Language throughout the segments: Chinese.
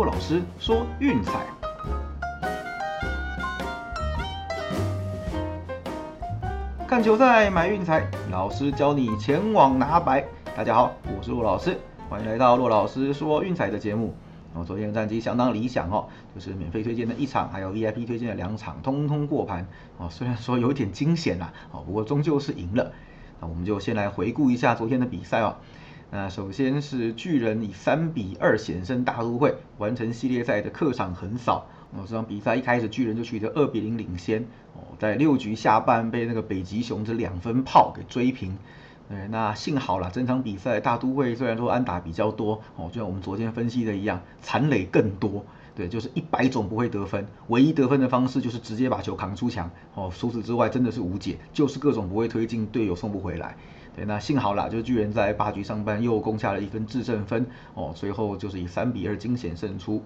骆老师说运彩。看球赛买运彩，老师教你前往拿白。大家好，我是骆老师，欢迎来到骆老师说运彩的节目。我，昨天的战绩相当理想哦，就是免费推荐的一场，还有 VIP 推荐的两场，通通过盘。哦，虽然说有点惊险啦，哦，不过终究是赢了。那我们就先来回顾一下昨天的比赛哦。那首先是巨人以三比二险胜大都会，完成系列赛的客场横扫。哦，这场比赛一开始巨人就取得二比零领先。哦，在六局下半被那个北极熊这两分炮给追平。对，那幸好了，整场比赛大都会虽然说安打比较多，哦，就像我们昨天分析的一样，残垒更多。对，就是一百种不会得分，唯一得分的方式就是直接把球扛出墙。哦，除此之外真的是无解，就是各种不会推进，队友送不回来。对，那幸好啦，就是巨人在八局上半又攻下了一分制胜分，哦，最后就是以三比二惊险胜出。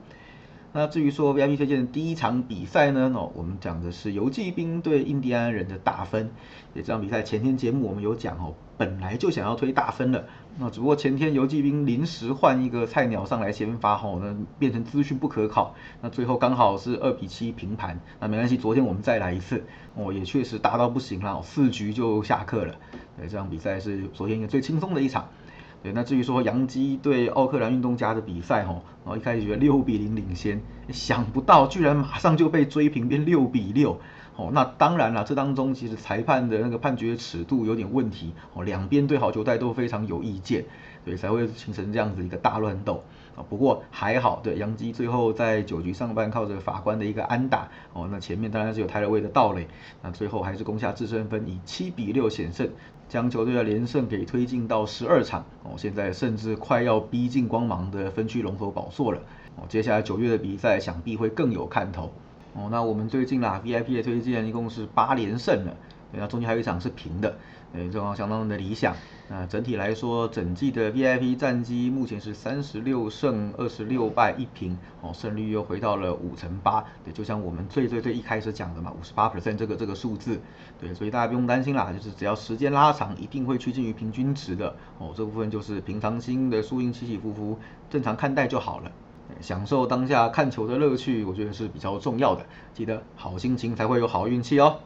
那至于说 VIP 推荐的第一场比赛呢，哦，我们讲的是游骑兵对印第安人的大分。也这场比赛前天节目我们有讲哦，本来就想要推大分了，那只不过前天游骑兵临时换一个菜鸟上来先发吼，那变成资讯不可考，那最后刚好是二比七平盘，那没关系，昨天我们再来一次，哦，也确实大到不行了，四局就下课了。对，这场比赛是昨天一个最轻松的一场。对，那至于说杨基对奥克兰运动家的比赛，吼，然后一开始觉得六比零领先，想不到居然马上就被追平变六比六，哦，那当然了，这当中其实裁判的那个判决尺度有点问题，哦，两边对好球带都非常有意见，对，才会形成这样子一个大乱斗。啊，不过还好，对杨基最后在九局上半靠着法官的一个安打，哦，那前面当然是有泰勒威的盗垒，那最后还是攻下制胜分，以七比六险胜，将球队的连胜给推进到十二场，哦，现在甚至快要逼近光芒的分区龙头宝座了，哦，接下来九月的比赛想必会更有看头，哦，那我们最近啦 VIP 的推荐一共是八连胜了。那中间还有一场是平的，呃，状况相当的理想。那整体来说，整季的 VIP 战绩目前是三十六胜二十六败一平，哦，胜率又回到了五成八。对，就像我们最最最一开始讲的嘛，五十八 percent 这个这个数字。对，所以大家不用担心啦，就是只要时间拉长，一定会趋近于平均值的。哦，这部分就是平常心的输赢起起伏伏，正常看待就好了。享受当下看球的乐趣，我觉得是比较重要的。记得好心情才会有好运气哦。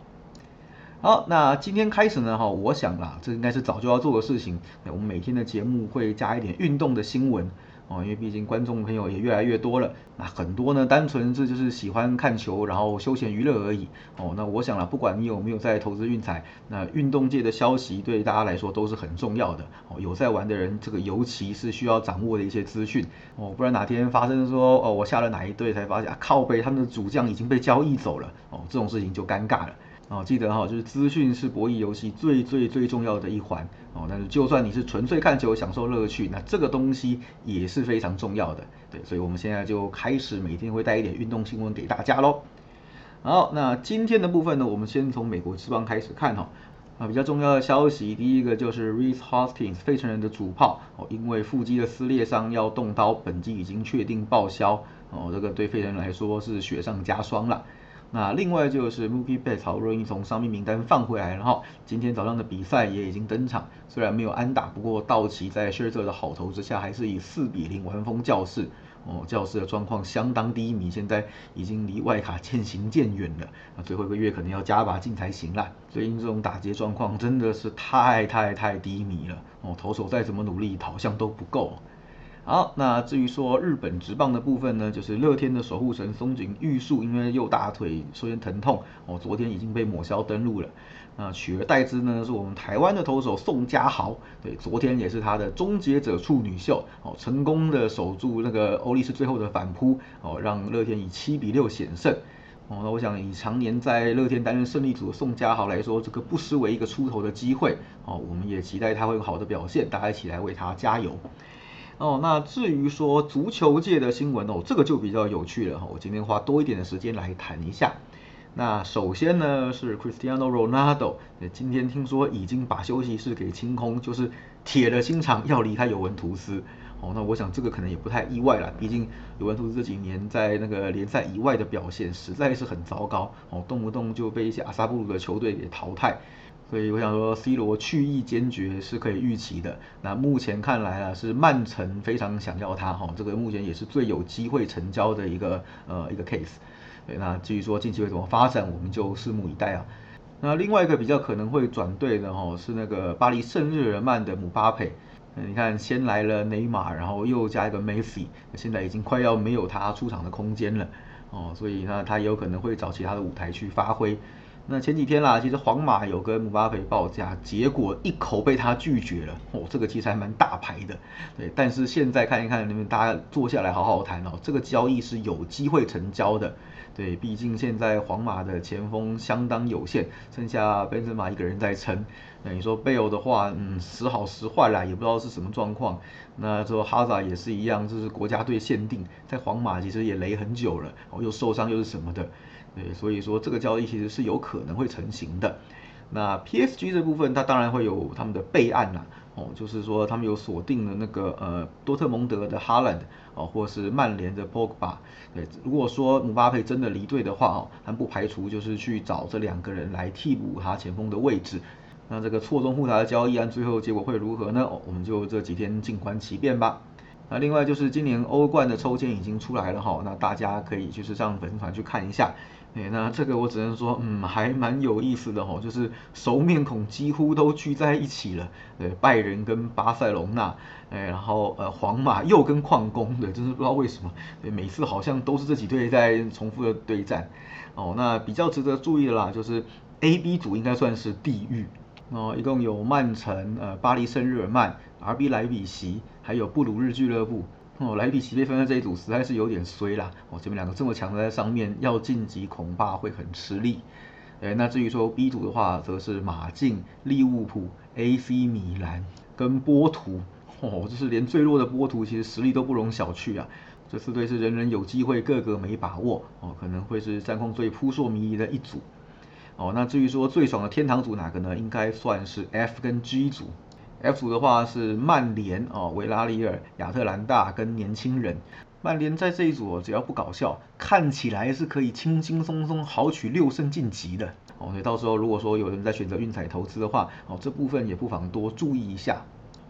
好，那今天开始呢，哈，我想啦，这应该是早就要做的事情。我们每天的节目会加一点运动的新闻哦，因为毕竟观众朋友也越来越多了。那很多呢，单纯是就是喜欢看球，然后休闲娱乐而已哦。那我想了，不管你有没有在投资运彩，那运动界的消息对大家来说都是很重要的哦。有在玩的人，这个尤其是需要掌握的一些资讯哦，不然哪天发生说哦，我下了哪一队才发现啊，靠背他们的主将已经被交易走了哦，这种事情就尴尬了。哦，记得哈，就是资讯是博弈游戏最最最重要的一环哦。但是就算你是纯粹看球享受乐趣，那这个东西也是非常重要的。对，所以我们现在就开始每天会带一点运动新闻给大家喽。好，那今天的部分呢，我们先从美国之邦开始看哈。啊，比较重要的消息，第一个就是 Reese Hoskins 费城人的主炮哦，因为腹肌的撕裂伤要动刀，本季已经确定报销哦。这个对费城人来说是雪上加霜了。那另外就是 Mookie Betts 好不容易从伤病名单放回来，然后今天早上的比赛也已经登场，虽然没有安打，不过道奇在 s h i r t e r 的好投之下，还是以四比零完封教室。哦，教室的状况相当低迷，现在已经离外卡渐行渐远了。那最后一个月可能要加把劲才行啦。最近这种打劫状况真的是太太太低迷了。哦，投手再怎么努力，好像都不够。好，那至于说日本职棒的部分呢，就是乐天的守护神松井玉树，因为右大腿出现疼痛，哦，昨天已经被抹消登录了。那取而代之呢，是我们台湾的投手宋家豪，对，昨天也是他的终结者处女秀，哦，成功的守住那个欧力士最后的反扑，哦，让乐天以七比六险胜。哦，那我想以常年在乐天担任胜利组的宋家豪来说，这个不失为一个出头的机会。哦，我们也期待他会有好的表现，大家一起来为他加油。哦，那至于说足球界的新闻哦，这个就比较有趣了哈。我今天花多一点的时间来谈一下。那首先呢是 Cristiano Ronaldo，今天听说已经把休息室给清空，就是铁了心肠要离开尤文图斯。哦，那我想这个可能也不太意外了，毕竟尤文图斯这几年在那个联赛以外的表现实在是很糟糕，哦，动不动就被一些阿萨布鲁的球队给淘汰。所以我想说，C 罗去意坚决是可以预期的。那目前看来啊，是曼城非常想要他哈，这个目前也是最有机会成交的一个呃一个 case。对，那至于说近期会怎么发展，我们就拭目以待啊。那另外一个比较可能会转队的哈，是那个巴黎圣日耳曼的姆巴佩。你看，先来了内马尔，然后又加一个梅西，现在已经快要没有他出场的空间了哦，所以呢，他也有可能会找其他的舞台去发挥。那前几天啦，其实皇马有跟姆巴佩报价，结果一口被他拒绝了。哦，这个其实还蛮大牌的，对。但是现在看一看，你们大家坐下来好好谈哦，这个交易是有机会成交的。对，毕竟现在皇马的前锋相当有限，剩下贝森马一个人在撑。那你说贝欧的话，嗯，时好时坏啦，也不知道是什么状况。那说哈萨也是一样，这是国家队限定，在皇马其实也雷很久了，哦，又受伤又是什么的。对，所以说这个交易其实是有可能会成型的。那 PSG 这部分，它当然会有他们的备案啦，哦，就是说他们有锁定了那个呃多特蒙德的哈兰，哦，或是曼联的 Pogba。对，如果说姆巴佩真的离队的话，哦，他们不排除就是去找这两个人来替补他前锋的位置。那这个错综复杂的交易案最后结果会如何呢？我们就这几天静观其变吧。那另外就是今年欧冠的抽签已经出来了哈，那大家可以就是上粉丝团去看一下。哎，那这个我只能说，嗯，还蛮有意思的哈，就是熟面孔几乎都聚在一起了。对，拜仁跟巴塞隆纳，哎，然后呃，皇马又跟矿工，对，真是不知道为什么，对，每次好像都是这几队在重复的对战。哦，那比较值得注意的啦，就是 A、B 组应该算是地狱。哦，一共有曼城、呃，巴黎圣日耳曼、RB 莱比锡，还有布鲁日俱乐部。哦，莱比锡被分在这一组实在是有点衰啦。哦，前面两个这么强的在上面，要晋级恐怕会很吃力。哎，那至于说 B 组的话，则是马竞、利物浦、AC 米兰跟波图。哦，就是连最弱的波图，其实实力都不容小觑啊。这四队是人人有机会，个个没把握。哦，可能会是战况最扑朔迷离的一组。哦，那至于说最爽的天堂组哪个呢？应该算是 F 跟 G 组。F 组的话是曼联哦，维拉里尔、亚特兰大跟年轻人。曼联在这一组只要不搞笑，看起来是可以轻轻松松豪取六胜晋级的哦。所以到时候如果说有人在选择运彩投资的话哦，这部分也不妨多注意一下。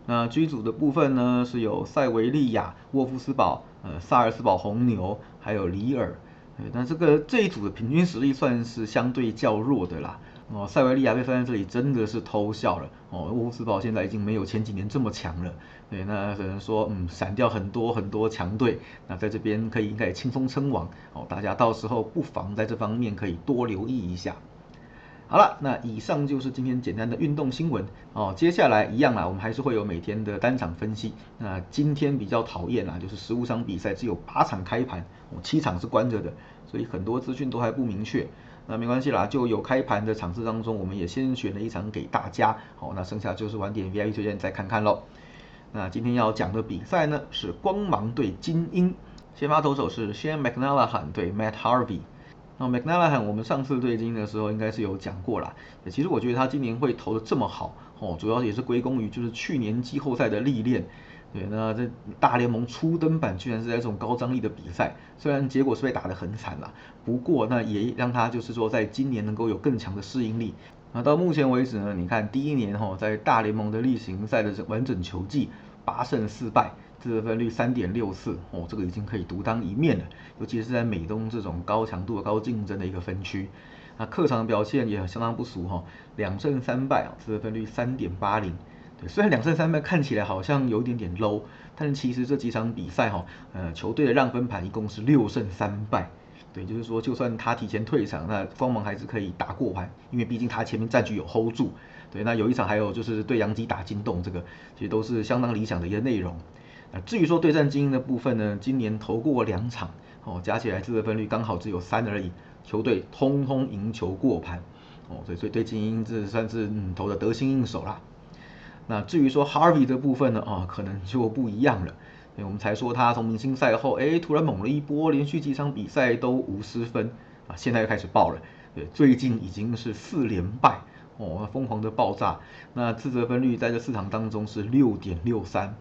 那 G 组的部分呢，是有塞维利亚、沃夫斯堡、呃萨尔斯堡红牛，还有里尔。对那这个这一组的平均实力算是相对较弱的啦。哦，塞维利亚被放在这里真的是偷笑了。哦，沃夫斯堡现在已经没有前几年这么强了。对，那只能说，嗯，闪掉很多很多强队。那在这边可以应该也轻松称王。哦，大家到时候不妨在这方面可以多留意一下。好了，那以上就是今天简单的运动新闻。哦，接下来一样啦，我们还是会有每天的单场分析。那今天比较讨厌啊，就是十五场比赛只有八场开盘，哦，七场是关着的，所以很多资讯都还不明确。那没关系啦，就有开盘的场次当中，我们也先选了一场给大家。好，那剩下就是晚点 VIP 推荐再看看喽。那今天要讲的比赛呢是光芒对精英，先发投手是 Shane McNallahan 对 Matt Harvey。那 McNallahan 我们上次对金的时候应该是有讲过啦。其实我觉得他今年会投的这么好，哦，主要也是归功于就是去年季后赛的历练。对，那这大联盟初登板居然是在这种高张力的比赛，虽然结果是被打得很惨啦，不过那也让他就是说在今年能够有更强的适应力。那到目前为止呢，你看第一年哈在大联盟的例行赛的完整球季八胜四败，得分率三点六四哦，这个已经可以独当一面了，尤其是在美东这种高强度高竞争的一个分区。那客场表现也相当不俗哈，两胜三败啊，得分率三点八零。对，虽然两胜三败看起来好像有一点点 low，但是其实这几场比赛哈，呃，球队的让分盘一共是六胜三败。对，就是说就算他提前退场，那光芒还是可以打过盘，因为毕竟他前面战局有 hold 住。对，那有一场还有就是对杨基打金洞，这个其实都是相当理想的一个内容。那至于说对战精英的部分呢，今年投过两场，哦，加起来自得分率刚好只有三而已，球队通通赢球过盘。哦，所以所以对精英这算是投的得心应手啦。那至于说 Harvey 的部分呢，啊，可能就不一样了。我们才说他从明星赛后，哎，突然猛了一波，连续几场比赛都无失分，啊，现在又开始爆了。对，最近已经是四连败，哦，疯狂的爆炸。那自责分率在这四场当中是六点六三，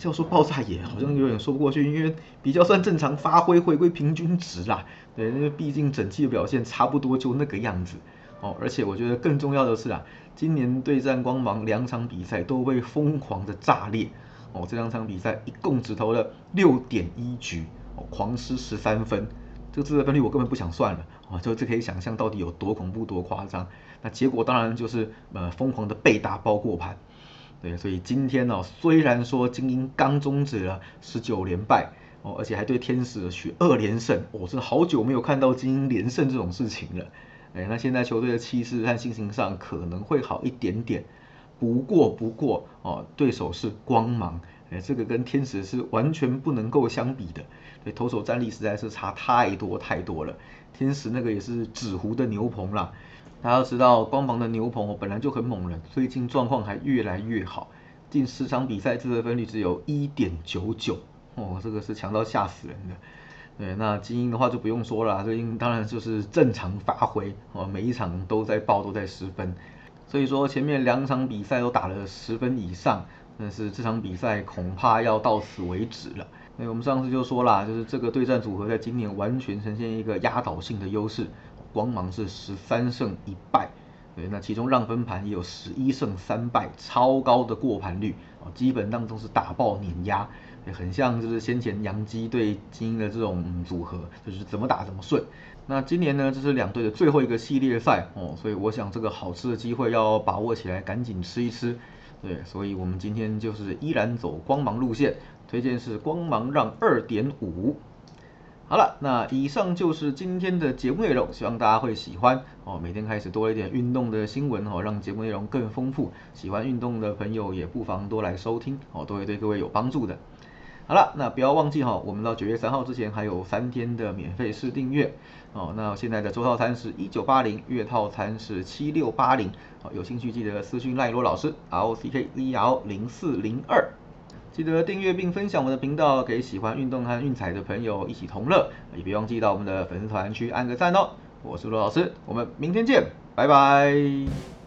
要说爆炸也好像有点说不过去，因为比较算正常发挥，回归平均值啦。对，因为毕竟整季的表现差不多就那个样子。哦，而且我觉得更重要的是啊，今年对战光芒两场比赛都被疯狂的炸裂，哦，这两场比赛一共只投了六点一局，哦，狂失十三分，这个自责分率我根本不想算了，哦，就这可以想象到底有多恐怖多夸张。那结果当然就是呃疯狂的被打包过盘，对，所以今天呢，虽然说精英刚终止了十九连败，哦，而且还对天使取二连胜，我是好久没有看到精英连胜这种事情了。哎，那现在球队的气势和心情上可能会好一点点，不过不过哦，对手是光芒，哎，这个跟天使是完全不能够相比的，对，投手战力实在是差太多太多了。天使那个也是纸糊的牛棚啦，大家都知道光芒的牛棚本来就很猛了，最近状况还越来越好，近十场比赛自得分率只有一点九九，哦，这个是强到吓死人的。对，那精英的话就不用说了，精英当然就是正常发挥哦，每一场都在爆，都在十分，所以说前面两场比赛都打了十分以上，但是这场比赛恐怕要到此为止了。那我们上次就说了，就是这个对战组合在今年完全呈现一个压倒性的优势，光芒是十三胜一败，对，那其中让分盘也有十一胜三败，超高的过盘率啊，基本当中是打爆碾压。也很像，就是先前洋基对精英的这种组合，就是怎么打怎么顺。那今年呢，这是两队的最后一个系列赛哦，所以我想这个好吃的机会要把握起来，赶紧吃一吃。对，所以我们今天就是依然走光芒路线，推荐是光芒让二点五。好了，那以上就是今天的节目内容，希望大家会喜欢哦。每天开始多一点运动的新闻哦，让节目内容更丰富。喜欢运动的朋友也不妨多来收听哦，都会对各位有帮助的。好了，那不要忘记哈，我们到九月三号之前还有三天的免费试订阅哦。那现在的周套餐是一九八零，月套餐是七六八零。好，有兴趣记得私讯赖罗老师 R O C K Z L 零四零二，记得订阅并分享我的频道，给喜欢运动和运彩的朋友一起同乐。也别忘记到我们的粉丝团去按个赞哦。我是罗老师，我们明天见，拜拜。